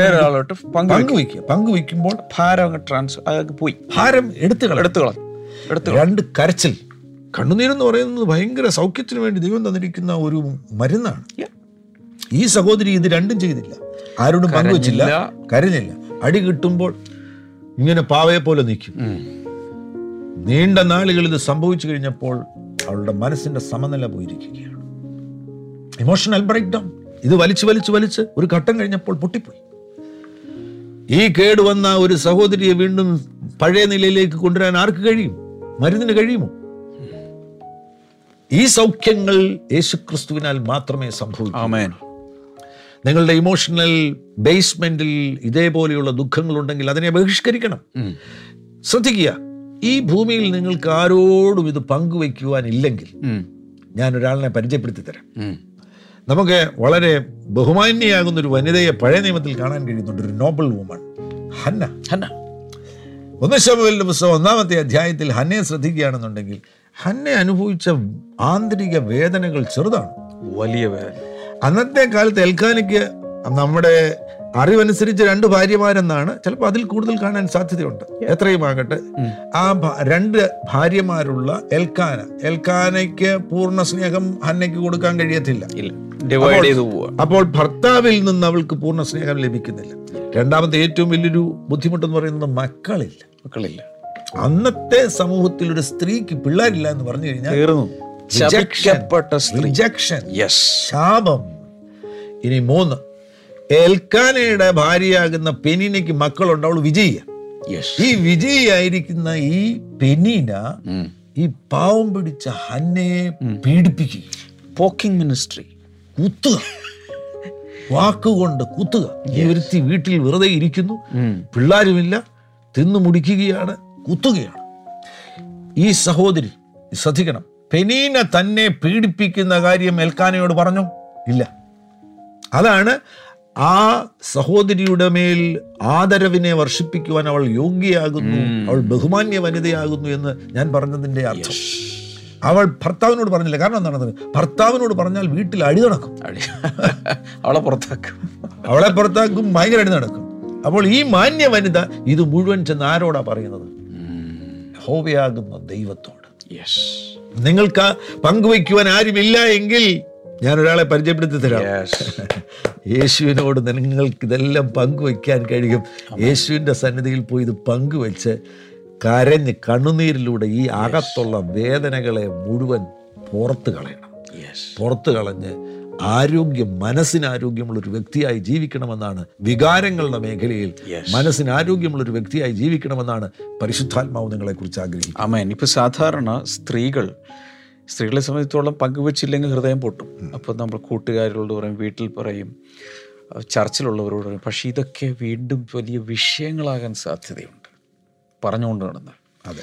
പങ്കുവെക്കുക പങ്കുവെക്കുമ്പോൾ ഭാരം ട്രാൻസ് പോയി. ഭാരം എടുത്തു എടുത്തുകൾ എടുത്തു രണ്ട് കരച്ചിൽ. കണ്ണുനീരെന്ന് പറയുന്നത് ഭയങ്കര സൗഖ്യത്തിന് വേണ്ടി ദൈവം തന്നിരിക്കുന്ന ഒരു മരുന്നാണ്. ഈ സഹോദരി ഇത് രണ്ടും ചെയ്തില്ല. ആരോടും പങ്കുവച്ചില്ല കരഞ്ഞില്ല. അടി കിട്ടുമ്പോൾ ഇങ്ങനെ പാവയെ പോലെ നിൽക്കും. നീണ്ട നാളുകൾ ഇത് സംഭവിച്ചു കഴിഞ്ഞപ്പോൾ അവളുടെ മനസ്സിന്റെ സമനില പോയിരിക്കുകയാണ്. ഇമോഷണൽ ബ്രേക്ക് ഡൗൺ ഇത് വലിച്ചു വലിച്ചു വലിച്ച് ഒരു ഘട്ടം കഴിഞ്ഞപ്പോൾ പൊട്ടിപ്പോയി. ഈ കേട് വന്ന ഒരു സഹോദരിയെ വീണ്ടും പഴയ നിലയിലേക്ക് കൊണ്ടുവരാൻ ആർക്ക് കഴിയും? മരുന്നിന് കഴിയുമോ? ഈ സൗഖ്യങ്ങൾ യേശുക്രിസ്തുവിനാൽ മാത്രമേ സംഭവിക്കൂ. നിങ്ങളുടെ ഇമോഷണൽ ബേസ്മെന്റിൽ ഇതേപോലെയുള്ള ദുഃഖങ്ങളുണ്ടെങ്കിൽ അതിനെ ബഹിഷ്കരിക്കണം. ശ്രദ്ധിക്കുക ഈ ഭൂമിയിൽ നിങ്ങൾക്ക് ആരോടും ഇത് പങ്കുവയ്ക്കുവാനില്ലെങ്കിൽ ഇല്ലെങ്കിൽ ഞാൻ ഒരാളിനെ പരിചയപ്പെടുത്തി തരാം നമുക്ക് വളരെ ബഹുമാന്യയാകുന്ന ഒരു വനിതയെ പഴയ നിയമത്തിൽ കാണാൻ കഴിയുന്നുണ്ട്. ഒരു നോബൽ വുമൺ ഹന്ന. ഹന്ന. ഒന്ന് ശമുവേലിന്റെ പുസ്തകം ഒന്നാമത്തെ അധ്യായത്തിൽ ഹന്നയെ ശ്രദ്ധിക്കുകയാണെന്നുണ്ടെങ്കിൽ ഹന്നെ അനുഭവിച്ച ആന്തരിക വേദനകൾ ചെറുതാണ്. വലിയ വേദന. അന്നത്തെ കാലത്ത് എൽക്കാനയ്ക്ക് നമ്മുടെ അറിവനുസരിച്ച് രണ്ട് ഭാര്യമാരെന്നാണ് ചിലപ്പോൾ അതിൽ കൂടുതൽ കാണാൻ സാധ്യതയുണ്ട്. എത്രയും ആകട്ടെ ആ രണ്ട് ഭാര്യമാരുള്ള എൽക്കാന എൽക്കാനയ്ക്ക് പൂർണ സ്നേഹം ഹന്നയ്ക്ക് കൊടുക്കാൻ കഴിയത്തില്ല. അപ്പോൾ ഭർത്താവിൽ നിന്ന് അവൾക്ക് പൂർണ സ്നേഹം ലഭിക്കുന്നില്ല. രണ്ടാമത്തെ ഏറ്റവും വലിയൊരു ബുദ്ധിമുട്ടെന്ന് പറയുന്നത് മക്കളില്ല. മക്കളില്ല. അന്നത്തെ സമൂഹത്തിൽ ഒരു സ്ത്രീക്ക് പിള്ളേരില്ല എന്ന് പറഞ്ഞു കഴിഞ്ഞാൽ തീർന്നു. ശപിക്കപ്പെട്ട റിജക്ഷൻ യെസ് ശാപം. ഇനി മൂന്ന്. എൽക്കാനയുടെ ഭാര്യയാകുന്ന പെനിനയ്ക്ക് മക്കളുണ്ട് അവൾ വിജയ ഈ വിജയിയായിരിക്കുന്ന ഈ പെനിന ഈ പാവം പിടിച്ച ഹന്നയെ പീഡിപ്പിക്കുക പോക്കിംഗ് മിനിസ്ട്രി കുത്തുക. വാക്കുകൊണ്ട് കുത്തുക. ഈ ഒരുത്തി വീട്ടിൽ വെറുതെ ഇരിക്കുന്നു. പിള്ളാരുമില്ല. തിന്നു മുടിക്കുകയാണ് കുത്തുകയാണ്. ഈ സഹോദരി ശ്രദ്ധിക്കണം പെനീന തന്നെ പീഡിപ്പിക്കുന്ന കാര്യം എൽക്കാനയോട് പറഞ്ഞു? ഇല്ല. അതാണ് ആ സഹോദരിയുടെ മേൽ ആദരവിനെ വർഷിപ്പിക്കുവാൻ അവൾ യോഗ്യയാകുന്നു അവൾ ബഹുമാന്യ വനിതയാകുന്നു എന്ന് ഞാൻ പറഞ്ഞതിന്റെ അർത്ഥം. അവൾ ഭർത്താവിനോട് പറഞ്ഞില്ല. കാരണം എന്താണെന്ന് ഭർത്താവിനോട് പറഞ്ഞാൽ വീട്ടിൽ അടി നടക്കും. അവളെ പുറത്താക്കും. അവളെ പുറത്താക്കും ഭയങ്കര അടി നടക്കും. അപ്പോൾ ഈ മാന്യ വനിത ഇത് മുഴുവൻ ചെന്ന് ആരോടാ പറയുന്നത്? ഹോവയാകുന്ന ദൈവത്തോട്. യെസ്. നിങ്ങൾക്ക് പങ്കുവയ്ക്കുവാൻ ആരുമില്ല എങ്കിൽ ഞാൻ ഒരാളെ പരിചയപ്പെടുത്തി തരാം. *laughs* യേശുവിനോട് നിങ്ങൾക്ക് ഇതെല്ലാം പങ്കുവയ്ക്കാൻ കഴിയും. യേശുവിന്റെ സന്നിധിയിൽ പോയി ഇത് പങ്കുവെച്ച് കരഞ്ഞ് കണ്ണുനീരിലൂടെ ഈ അകത്തുള്ള വേദനകളെ മുഴുവൻ പുറത്ത് കളയണം. പുറത്ത് കളഞ്ഞ് ആരോഗ്യം മനസ്സിന് ആരോഗ്യമുള്ള ഒരു വ്യക്തിയായി ജീവിക്കണമെന്നാണ് വികാരങ്ങളുടെ മേഖലയിൽ. മനസ്സിന് ആരോഗ്യമുള്ള ഒരു വ്യക്തിയായി ജീവിക്കണമെന്നാണ് പരിശുദ്ധാത്മാവ് നിങ്ങളെ കുറിച്ച് ആഗ്രഹിക്കുന്നത്. ആമേൻ. ഇപ്പൊ സാധാരണ സ്ത്രീകൾ സ്ത്രീകളെ സംബന്ധിച്ചോളം പങ്കുവച്ചില്ലെങ്കിൽ ഹൃദയം പൊട്ടും. അപ്പോൾ നമ്മൾ കൂട്ടുകാരോട് പറയും വീട്ടിൽ പറയും ചർച്ചിലുള്ളവരോട് പറയും. പക്ഷേ ഇതൊക്കെ വീണ്ടും വലിയ വിഷയങ്ങളാകാൻ സാധ്യതയുണ്ട്. പറഞ്ഞുകൊണ്ട് നടന്നാൽ അതെ.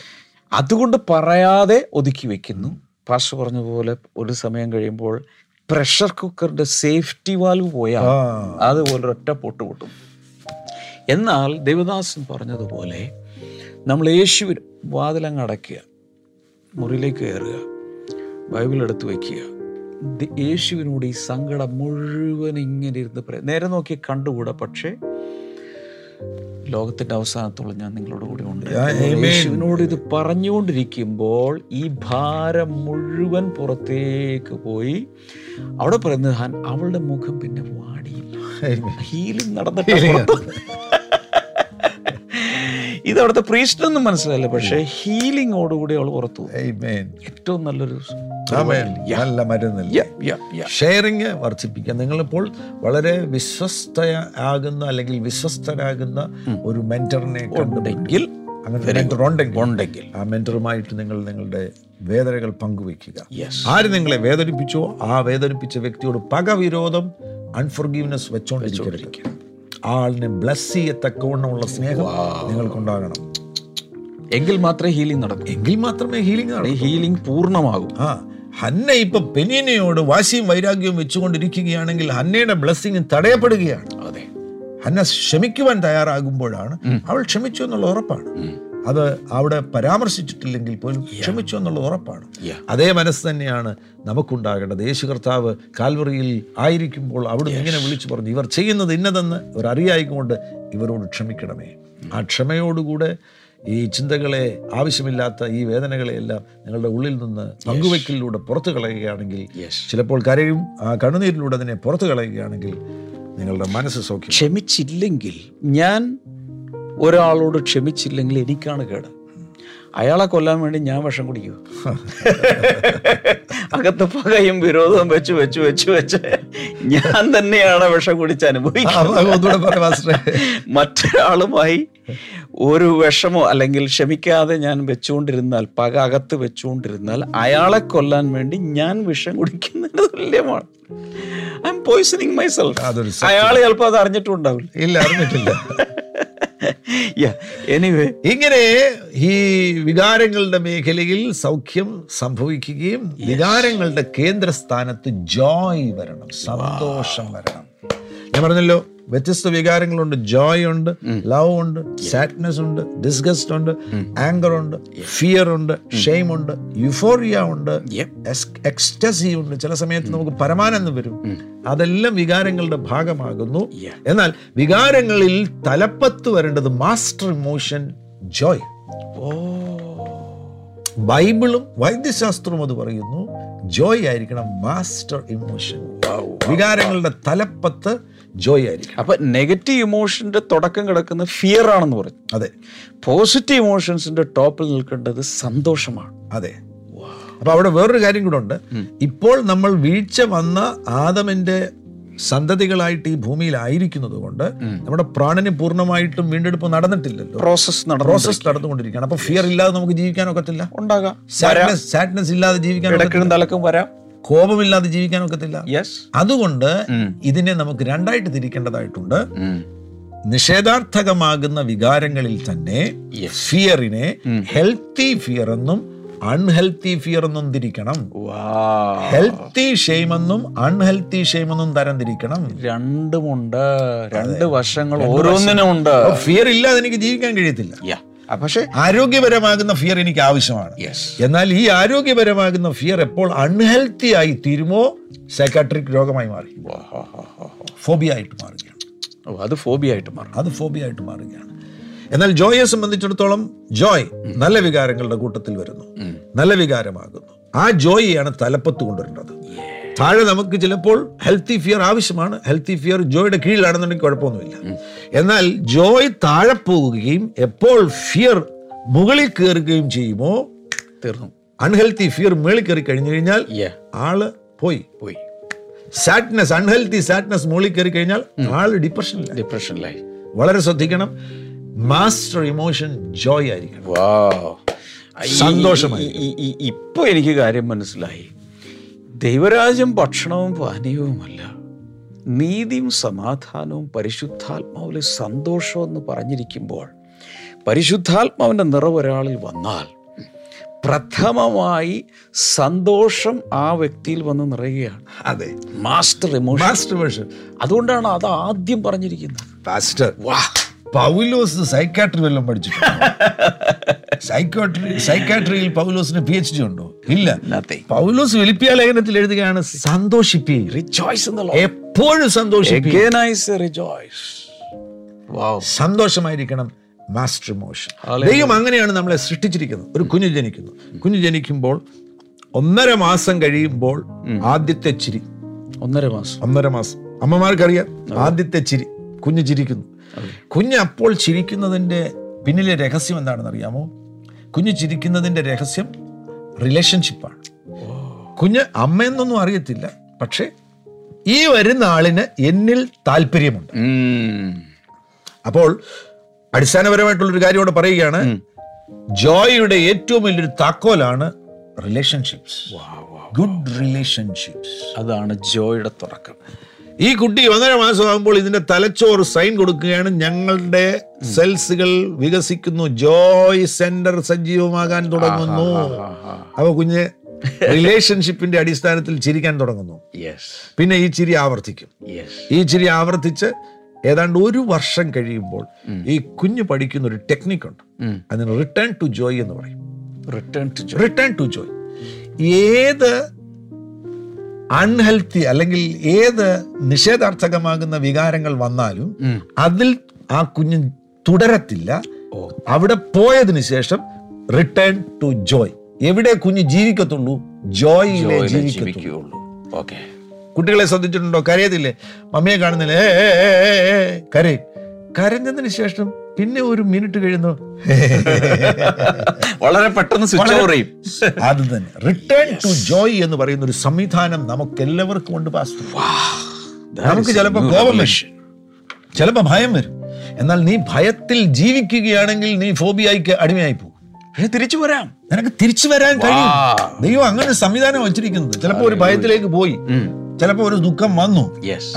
അതുകൊണ്ട് പറയാതെ ഒതുക്കി വെക്കുന്നു. പാഷ പറഞ്ഞ പോലെ ഒരു സമയം കഴിയുമ്പോൾ പ്രഷർ കുക്കറിന്റെ സേഫ്റ്റി വാൽവ് പോയാൽ അതുപോലെ ഒറ്റ പൊട്ട് പൊട്ടും. എന്നാൽ ദേവദാസൻ പറഞ്ഞതുപോലെ നമ്മൾ യേശുവിൻ വാതിലങ്ങ് അടയ്ക്കുക മുറിയിലേക്ക് കയറുക ബൈബിൾ എടുത്ത് വയ്ക്കുക. യേശുവിനോട് ഈ സങ്കടം മുഴുവൻ ഇങ്ങനെ ഇരുന്ന് നേരെ നോക്കി കണ്ടുകൂടാ പക്ഷേ ലോകത്തിന്റെ അവസാനത്തോളം ഞാൻ നിങ്ങളോട് കൂടെ ഉണ്ട്. യേശുവിനോട് ഇത് പറഞ്ഞുകൊണ്ടിരിക്കുമ്പോൾ ഈ ഭാരം മുഴുവൻ പുറത്തേക്ക് പോയി. അവിടെ പറയുന്നത് "ഹൻ- അവളുടെ മുഖം പിന്നെ വാടിയില്ല. ഹീലിംഗ് നടന്നിട്ട് *laughs* ഇത് അവിടുത്തെ പ്രീസ്റ്റൊന്നും മനസ്സിലായില്ല. പക്ഷേ ഹീലിംഗോടുകൂടി അവൾ പുറത്തു. ഏറ്റവും നല്ലൊരു. നല്ല മരുന്നില്ല. ഷെയറിങ് വർദ്ധിപ്പിക്കുക. നിങ്ങളിപ്പോൾ വളരെ വിശ്വസ്ത ആകുന്ന അല്ലെങ്കിൽ വിശ്വസ്തരാകുന്ന ഒരു മെന്ററിനെ ഉണ്ടെങ്കിൽ അങ്ങനെ മെന്റർ ഉണ്ടെങ്കിൽ ഉണ്ടെങ്കിൽ. ആ മെന്ററുമായിട്ട് നിങ്ങൾ നിങ്ങളുടെ വേദനകൾ പങ്കുവെക്കുക ആര് നിങ്ങളെ വേദനിപ്പിച്ചോ ആ വേദനിപ്പിച്ച വ്യക്തിയോട് പകവിരോധം അൺഫോർഗീവ്നെസ് വെച്ചോണ്ടിരിക്കുക ആ ആളിനെ ബ്ലസ് ചെയ്യത്തക്കവണ്ണമുള്ള സ്നേഹം നിങ്ങൾക്കുണ്ടാകണം. എങ്കിൽ മാത്രമേ ഹീലിംഗ് നടക്കൂ. എങ്കിൽ മാത്രമേ ഹീലിംഗ് നടക്കൂ. ഹീലിംഗ് പൂർണമാകും. ആ ഹന്ന ഇപ്പൊ പെനീനയോട് വാശിയും വൈരാഗ്യവും വെച്ചുകൊണ്ടിരിക്കുകയാണെങ്കിൽ ഹന്നയുടെ ബ്ലെസ്സിങ് തടയപ്പെടുകയാണ്. അതെ. ഹന്ന ക്ഷമിക്കുവാൻ തയ്യാറാകുമ്പോഴാണ് അവൾ ക്ഷമിച്ചു എന്നുള്ള ഉറപ്പാണ്. അത് അവിടെ പരാമർശിച്ചിട്ടില്ലെങ്കിൽ പോലും ക്ഷമിച്ചു എന്നുള്ള ഉറപ്പാണ്. അതേ മനസ്സ് തന്നെയാണ് നമുക്കുണ്ടാകേണ്ടത്. യേശു കർത്താവ് കാൽവറിയിൽ ആയിരിക്കുമ്പോൾ അവിടുന്ന് ഇങ്ങനെ വിളിച്ചു പറഞ്ഞു ഇവർ ചെയ്യുന്നത് ഇന്നതെന്ന് ഇവർ അറിയായിക്കൊണ്ട് ഇവരോട് ക്ഷമിക്കണമേ. ആ ക്ഷമയോടുകൂടെ ഈ ചിന്തകളെ ആവശ്യമില്ലാത്ത ഈ വേദനകളെയെല്ലാം നിങ്ങളുടെ ഉള്ളിൽ നിന്ന് പങ്കുവയ്ക്കലിലൂടെ പുറത്തു കളയുകയാണെങ്കിൽ ചിലപ്പോൾ കരയും ആ കണ്ണുനീരിലൂടെ അതിനെ പുറത്തു കളയുകയാണെങ്കിൽ നിങ്ങളുടെ മനസ്സ് സൗഖ്യം. ക്ഷമിച്ചില്ലെങ്കിൽ ഞാൻ ഒരാളോട് ക്ഷമിച്ചില്ലെങ്കിൽ എനിക്കാണ് കേട്. അയാളെ കൊല്ലാൻ വേണ്ടി ഞാൻ വിഷം കുടിക്കൂ *laughs* അകത്ത് പകയും വിരോധവും വെച്ച് വെച്ച് വെച്ച് വെച്ച് ഞാൻ തന്നെയാണ് വിഷം കുടിച്ച് അനുഭവിക്കുന്നത്. മറ്റൊരാളുമായി ഒരു വിഷമോ അല്ലെങ്കിൽ ക്ഷമിക്കാതെ ഞാൻ വെച്ചുകൊണ്ടിരുന്നാൽ പക അകത്ത് വെച്ചുകൊണ്ടിരുന്നാൽ അയാളെ കൊല്ലാൻ വേണ്ടി ഞാൻ വിഷം കുടിക്കുന്നതിന് തുല്യമാണ്. ഐ എം പോയിസണിങ് മൈസെൽഫ് അയാൾ ചിലപ്പോൾ അത് അറിഞ്ഞിട്ടുണ്ടാവില്ല ഇല്ല അറിഞ്ഞിട്ടില്ല. *laughs* എനിവേ ഇങ്ങനെ ഈ വികാരങ്ങളുടെ മേഖലയിൽ സൗഖ്യം സംഭവിക്കുകയും വികാരങ്ങളുടെ കേന്ദ്രസ്ഥാനത്ത് ജോയ് വരണം സന്തോഷം വരണം. ഞാൻ പറഞ്ഞല്ലോ വ്യത്യസ്ത വികാരങ്ങളുണ്ട്. ജോയ് ഉണ്ട് ലവ് ഉണ്ട് സാഡ്നെസ് ഉണ്ട് ഡിസ്ഗസ്റ്റ് ഉണ്ട് ആങ്കർ ഉണ്ട് ഫിയർ ഉണ്ട് ഷെയിം ഉണ്ട് യുഫോറിയ ഉണ്ട് എക്സ്റ്റസി ഉണ്ട് ചില സമയത്ത് നമുക്ക് പരമാനന്ദം വരും. അതെല്ലാം വികാരങ്ങളുടെ ഭാഗമാകുന്നു. എന്നാൽ വികാരങ്ങളിൽ തലപ്പത്ത് വരേണ്ടത് മാസ്റ്റർ ഇമോഷൻ ജോയ് ബൈബിളും വൈദ്യശാസ്ത്രവും അത് പറയുന്നു. ജോയ് ആയിരിക്കണം മാസ്റ്റർ ഇമോഷൻ വികാരങ്ങളുടെ തലപ്പത്ത് ജോയ് ആയിരിക്കും അപ്പൊ നെഗറ്റീവ് ഇമോഷന്റെ തുടക്കം കിടക്കുന്ന ഫിയർ ആണെന്ന് പറഞ്ഞു. അതെ. പോസിറ്റീവ് ഇമോഷൻസിന്റെ ടോപ്പിൽ നിൽക്കേണ്ടത് സന്തോഷമാണ്. അതെ. അപ്പൊ അവിടെ വേറൊരു കാര്യം കൂടെ ഉണ്ട്. ഇപ്പോൾ നമ്മൾ വീഴ്ച വന്ന ആദമിന്റെ സന്തതികളായിട്ട് ഈ ഭൂമിയിലായിരിക്കുന്നത് കൊണ്ട് നമ്മുടെ പ്രാണന് പൂർണമായിട്ടും വീണ്ടെടുപ്പ് നടന്നിട്ടില്ലല്ലോ. പ്രോസസ് പ്രോസസ് നടന്നുകൊണ്ടിരിക്കുകയാണ്. അപ്പൊ ഫിയർ ഇല്ലാതെ നമുക്ക് ജീവിക്കാൻ ഒക്കത്തില്ല. ഉണ്ടാകാം. സാഡ്നെസ് ഇല്ലാതെ ജീവിക്കാൻ തലക്കും വരാം. കോപമില്ലാതെ ജീവിക്കാൻ ഒക്കത്തില്ല. യെസ് അതുകൊണ്ട് ഇതിനെ നമുക്ക് രണ്ടായിട്ട് തിരിക്കേണ്ടതായിട്ടുണ്ട്. നിഷേധാർത്ഥകമാകുന്ന വികാരങ്ങളിൽ തന്നെ ഫിയറിനെ ഹെൽത്തി ഫിയർ എന്നും അൺഹെൽത്തി ഫിയർ എന്നും തിരിക്കണം. ഹെൽത്തി ഷെയിം എന്നും അൺഹെൽത്തി ഷെയിം എന്നും തരം തിരിക്കണം. രണ്ടുമുണ്ട്. രണ്ട് വശങ്ങൾ ഓരോന്നിനും ഉണ്ട് ഫിയർ ഇല്ലാതെ എനിക്ക് ജീവിക്കാൻ കഴിയത്തില്ല. പക്ഷേ ആരോഗ്യപരമാകുന്ന ഫിയർ എനിക്ക് ആവശ്യമാണ്. എന്നാൽ ഈ ആരോഗ്യപരമാകുന്ന ഫിയർ എപ്പോൾ അൺഹെൽത്തി ആയി തീരുമോ? സൈക്കാട്രിക് രോഗമായി മാറി. ഫോബിയ ആയിട്ട് മാറുകയാണ്. അത് ഫോബിയ ആയിട്ട് മാറും. അത് ഫോബിയ ആയിട്ട് മാറുകയാണ്. എന്നാൽ ജോയെ സംബന്ധിച്ചിടത്തോളം ജോയ് നല്ല വികാരങ്ങളുടെ കൂട്ടത്തിൽ വരുന്നു. നല്ല വികാരമാകുന്നു. ആ ജോയിയാണ് തലപ്പത്ത് കൊണ്ടുവരേണ്ടത്. താഴെ നമുക്ക് ചിലപ്പോൾ ഹെൽത്തി ഫിയർ ആവശ്യമാണ്. ഹെൽത്തി ഫിയർ ജോയുടെ കീഴിലാണെന്നുണ്ടെങ്കിൽ കുഴപ്പമൊന്നുമില്ല. എന്നാൽ ജോയ് താഴെ പോവുകയും എപ്പോൾ ഫിയർ മുകളിൽ കയറുകയും ചെയ്യുമോ തീർന്നു. അൺഹെൽത്തി ഫിയർ മുകളിൽ കയറി കഴിഞ്ഞു കഴിഞ്ഞാൽ ആൾ പോയി. പോയി. സാഡ്നെസ് അൺഹെൽത്തി സാഡ്നെസ് മുകളിൽ കയറി കഴിഞ്ഞാൽ ആൾ ഡിപ്രഷൻ ഡിപ്രഷനിലായി വളരെ ശ്രദ്ധിക്കണം. മാസ്റ്റർ ഇമോഷൻ ജോയ് ആയിരിക്കണം. സന്തോഷമായി. ഇപ്പൊ എനിക്ക് കാര്യം മനസ്സിലായി. ദൈവരാജ്യം ഭക്ഷണവും പാനീയവുമല്ല. നീതിയും സമാധാനവും പരിശുദ്ധാത്മാവിലെ സന്തോഷവും എന്ന് പറഞ്ഞിരിക്കുമ്പോൾ പരിശുദ്ധാത്മാവിന്റെ നിറവ് ഒരാളിൽ വന്നാൽ പ്രഥമമായി സന്തോഷം ആ വ്യക്തിയിൽ വന്ന് നിറയുകയാണ്. അതെ. മാസ്റ്റർ ഇമോഷൻ മാസ്റ്റർ ഇമോഷൻ അതുകൊണ്ടാണ് അത് ആദ്യം പറഞ്ഞിരിക്കുന്നത്. പാസ്റ്റർ വാ. പൗലോസ് സൈക്കാട്രി വല്ലതും പഠിച്ചിട്ടുണ്ടോ? സൈക്കോട്രി സൈക്കാട്രിയിൽ പൗലോസിന് പി എച്ച് ഡി ഉണ്ടോ? ഇല്ല. പൗലോസ് വെളിപ്പിയ ലേഖനത്തിൽ എഴുതുകയാണ് സന്തോഷിപ്പി റിജോയ്സ് എന്നുള്ള എപ്പോഴും സന്തോഷമായിരിക്കണം മാസ്റ്റർ മോഷൻ ദൈവം അങ്ങനെയാണ് നമ്മളെ സൃഷ്ടിച്ചിരിക്കുന്നത്. ഒരു കുഞ്ഞു ജനിക്കുന്നു. കുഞ്ഞു ജനിക്കുമ്പോൾ ഒന്നര മാസം കഴിയുമ്പോൾ ആദ്യത്തെ ചിരി. ഒന്നര മാസം. ഒന്നര മാസം. അമ്മമാർക്കറിയാം? ആദ്യത്തെ ചിരി. കുഞ്ഞു ചിരിക്കുന്നു. കുഞ്ഞ് അപ്പോൾ ചിരിക്കുന്നതിന്റെ പിന്നിലെ രഹസ്യം എന്താണെന്ന് അറിയാമോ കുഞ്ഞ് ചിരിക്കുന്നതിന്റെ രഹസ്യം റിലേഷൻഷിപ്പാണ് കുഞ്ഞ് അമ്മയെന്നൊന്നും അറിയത്തില്ല. പക്ഷേ ഈ വരുന്ന ആളിന് എന്നിൽ താല്പര്യമുണ്ട്. അപ്പോൾ അടിസ്ഥാനപരമായിട്ടുള്ളൊരു കാര്യം ഇവിടെ പറയുകയാണ്. ജോയിയുടെ ഏറ്റവും വലിയൊരു താക്കോലാണ് റിലേഷൻഷിപ്സ് ഗുഡ് റിലേഷൻഷിപ്സ് അതാണ് ജോയിയുടെ തുടക്കം. ഈ കുട്ടി ഒന്നര മാസമാകുമ്പോൾ ഇതിന്റെ തലച്ചോറ് സൈൻ കൊടുക്കുകയാണ്. ഞങ്ങളുടെ സെൽസുകൾ വികസിക്കുന്നു. ജോയ് സെന്റർ സജീവമാകാൻ തുടങ്ങുന്നു. അപ്പൊ കുഞ്ഞ് റിലേഷൻഷിപ്പിന്റെ അടിസ്ഥാനത്തിൽ ചിരിക്കാൻ തുടങ്ങുന്നു. പിന്നെ ഈ ചിരി ആവർത്തിക്കും. ഈ ചിരി ആവർത്തിച്ച് ഏതാണ്ട് ഒരു വർഷം കഴിയുമ്പോൾ ഈ കുഞ്ഞ് പഠിക്കുന്ന ഒരു ടെക്നിക്കുണ്ട് അതിന് റിട്ടേൺ ടു ജോയ് എന്ന് പറയും. Return to return to joy ഏത് അൺഹെൽത്തി അല്ലെങ്കിൽ ഏത് നിഷേധാർത്ഥകമാകുന്ന വികാരങ്ങൾ വന്നാലും അതിൽ ആ കുഞ്ഞ് തുടരത്തില്ല. അവിടെ പോയതിനു ശേഷം റിട്ടേൺ ടു ജോയ് എവിടെ കുഞ്ഞ് ജീവിക്കത്തുള്ളൂ? ജോയിലെ ജീവിക്കത്തുള്ളൂ. കുട്ടികളെ ശ്രദ്ധിച്ചിട്ടുണ്ടോ? കരയത്തില്ലേ? മമ്മിയെ കാണുന്നില്ലേ? കരയും. കരഞ്ഞതിന് ശേഷം പിന്നെ ഒരു മിനിറ്റ് കഴിയുന്നു. *laughs* വളരെ പെട്ടെന്ന് സ്വിച്ച് ഓവർ ചെയ്യും. *laughs* അത് തന്നെ. റിട്ടേൺ ടു ജോയ് എന്ന് പറയുന്ന ഒരു സംവിധാനം നമുക്ക് എല്ലാവർക്കും ഉണ്ട് പാസ്റ്റർ. നമുക്ക് ചിലപ്പോ കോപം വരും. ചിലപ്പോ ഭയം വരും. എന്നാൽ നീ ഭയത്തിൽ ജീവിക്കുകയാണെങ്കിൽ നീ ഫോബിയായിക്ക് അടിമയായി പോകും. പക്ഷെ തിരിച്ചു വരാം. നിനക്ക് തിരിച്ചു വരാൻ കഴിയും. ദൈവം അങ്ങനെ സംവിധാനം വെച്ചിരിക്കുന്നത് ചിലപ്പോ ഒരു ഭയത്തിലേക്ക് പോയി. ചിലപ്പോ ഒരു ദുഃഖം വന്നു.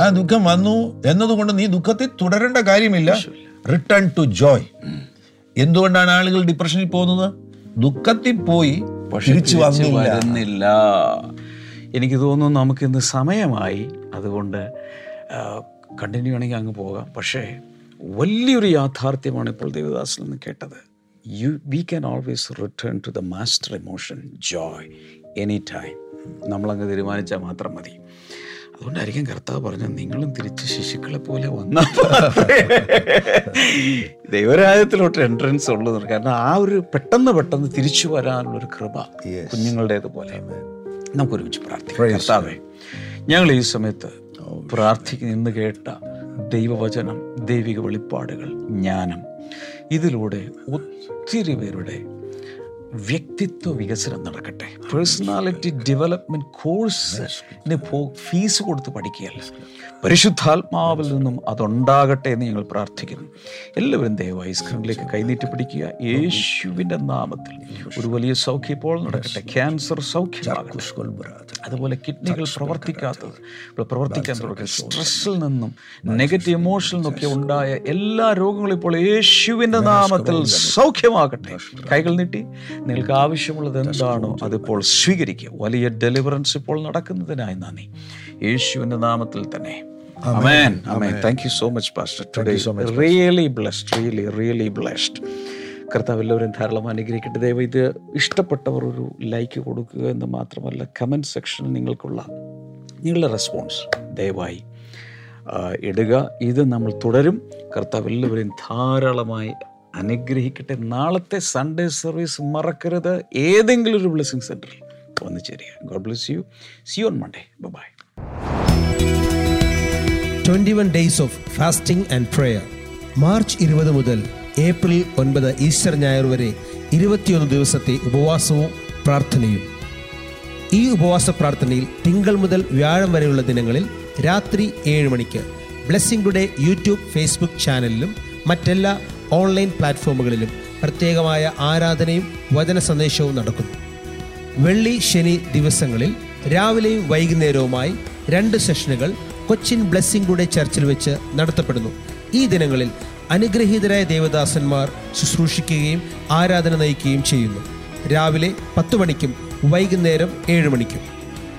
ആ ദുഃഖം വന്നു എന്നതുകൊണ്ട് നീ ദുഃഖത്തിൽ തുടരേണ്ട കാര്യമില്ല. റിട്ടേൺ ടു ജോയ് എന്തുകൊണ്ടാണ് ആളുകൾ ഡിപ്രഷനിൽ പോകുന്നത്? ദുഃഖത്തിൽ പോയി തിരിച്ചു വന്നില്ല. എനിക്ക് തോന്നുന്നു നമുക്ക് ഇന്ന് സമയമായി. അതുകൊണ്ട് കണ്ടിന്യൂ ആണെങ്കിൽ അങ്ങ് പോകാം. പക്ഷേ വലിയൊരു യാഥാർത്ഥ്യമാണ് ഇപ്പോൾ ദേവദാസിൽ നിന്ന് കേട്ടത്. You we can always return to the master emotion joy any time നമ്മളങ്ങ് തീരുമാനിച്ചാൽ മാത്രം മതി. അതുകൊണ്ടായിരിക്കും കർത്താവ് പറഞ്ഞു നിങ്ങളും തിരിച്ച് ശിശുക്കളെ പോലെ വന്ന *laughs* ദൈവരാജ്യത്തിലോട്ട് എൻട്രൻസ് ഉള്ളത് കാരണം ആ ഒരു പെട്ടെന്ന് പെട്ടെന്ന് തിരിച്ചു വരാനുള്ളൊരു കൃപ കുഞ്ഞുങ്ങളുടേതുപോലെ നമുക്ക് ഒരുമിച്ച് പ്രാർത്ഥിക്കാം. കർത്താവേ ഞങ്ങൾ ഈ സമയത്ത് പ്രാർത്ഥിക്കുന്ന നിന്ന് കേട്ട ദൈവവചനം ദൈവിക വെളിപ്പാടുകൾ ജ്ഞാനം ഇതിലൂടെ ഒത്തിരി പേരുടെ വ്യക്തിത്വ വികസനം നടക്കട്ടെ. പേഴ്സണാലിറ്റി ഡെവലപ്മെന്റ് കോഴ്സ് ഫീസ് കൊടുത്ത് പഠിക്കുകയല്ല? പരിശുദ്ധാത്മാവിൽ നിന്നും അതുണ്ടാകട്ടെ എന്ന് ഞങ്ങൾ പ്രാർത്ഥിക്കുന്നു. എല്ലാവരും ദയവായി സ്ക്രീനിലേക്ക് കൈനീട്ടി പിടിക്കുക. യേശുവിന്റെ നാമത്തിൽ ഒരു വലിയ സൗഖ്യം ഇപ്പോൾ നടക്കട്ടെ. ക്യാൻസർ സൗഖ്യമാകട്ടെ. അതുപോലെ കിഡ്നികൾ പ്രവർത്തിക്കാത്തത് ഇപ്പോൾ പ്രവർത്തിക്കാൻ തുടങ്ങി സ്ട്രെസ്സിൽ നിന്നും നെഗറ്റീവ് ഇമോഷനിൽ നിന്നൊക്കെ ഉണ്ടായ എല്ലാ രോഗങ്ങളും ഇപ്പോൾ യേശുവിന്റെ നാമത്തിൽ സൗഖ്യമാകട്ടെ. കൈകൾ നീട്ടി. നിങ്ങൾക്ക് ആവശ്യമുള്ളത് എന്താണോ അതിപ്പോൾ സ്വീകരിക്കുക. വലിയ ഡെലിവറൻസ് ഇപ്പോൾ നടക്കുന്നതിനായി നന്ദി. യേശുവിന്റെ നാമത്തിൽ തന്നെ. Amen amen thank you so much pastor today really blessed really really blessed കർത്താവ് എല്ലാവരും ധാരാളം അനുഗ്രഹിക്കട്ടെ. ദയവ് ഇത് ഇഷ്ടപ്പെട്ടവർ ഒരു ലൈക്ക് കൊടുക്കുക എന്ന് മാത്രമല്ല കമന്റ് സെക്ഷനിൽ നിങ്ങൾക്കുള്ള നിങ്ങളുടെ റെസ്പോൺസ് ദയവായി ഇടുക. ഇത് നമ്മൾ തുടരും. കർത്താവ് എല്ലാവരെയും ധാരാളമായി അനുഗ്രഹിക്കട്ടെ. നാളത്തെ സൺഡേ സർവീസ് മറക്കരുത്. ഏതെങ്കിലും ഒരു ബ്ലെസ്സിങ് സെന്ററിൽ വന്നു ചേരുക. God bless you see on Monday bye twenty one days of fasting and prayer March ഇരുപത് മുതൽ ഏപ്രിൽ ഒൻപത് ഈസ്റ്റർ ഞായർ വരെ ഇരുപത്തിയൊന്ന് ദിവസത്തെ ഉപവാസവും പ്രാർത്ഥനയും. ഈ ഉപവാസ പ്രാർത്ഥനയിൽ തിങ്കൾ മുതൽ വ്യാഴം വരെയുള്ള ദിനങ്ങളിൽ രാത്രി ഏഴ് മണിക്ക് ബ്ലെസ്സിംഗ് ടുഡേ യൂട്യൂബ് ഫേസ്ബുക്ക് ചാനലിലും മറ്റെല്ലാ ഓൺലൈൻ പ്ലാറ്റ്ഫോമുകളിലും പ്രത്യേകമായ ആരാധനയും വചന സന്ദേശവും നടക്കുന്നു. വെള്ളി ശനി ദിവസങ്ങളിൽ രാവിലെയും വൈകുന്നേരവുമായി രണ്ട് സെഷനുകൾ കൊച്ചിൻ ബ്ലെസ്സിംഗുടെ ചർച്ചിൽ വെച്ച് നടത്തപ്പെടുന്നു. ഈ ദിനങ്ങളിൽ അനുഗ്രഹീതരായ ദേവദാസന്മാർ ശുശ്രൂഷിക്കുകയും ആരാധന നയിക്കുകയും ചെയ്യുന്നു. രാവിലെ പത്ത് മണിക്കും വൈകുന്നേരം ഏഴ് മണിക്കും.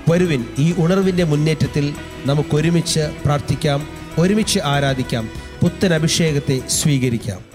വരുവിൻ ഈ ഉണർവിന്റെ മുന്നേറ്റത്തിൽ നമുക്കൊരുമിച്ച് പ്രാർത്ഥിക്കാം ഒരുമിച്ച് ആരാധിക്കാം പുത്തൻ അഭിഷേകത്തെ സ്വീകരിക്കാം.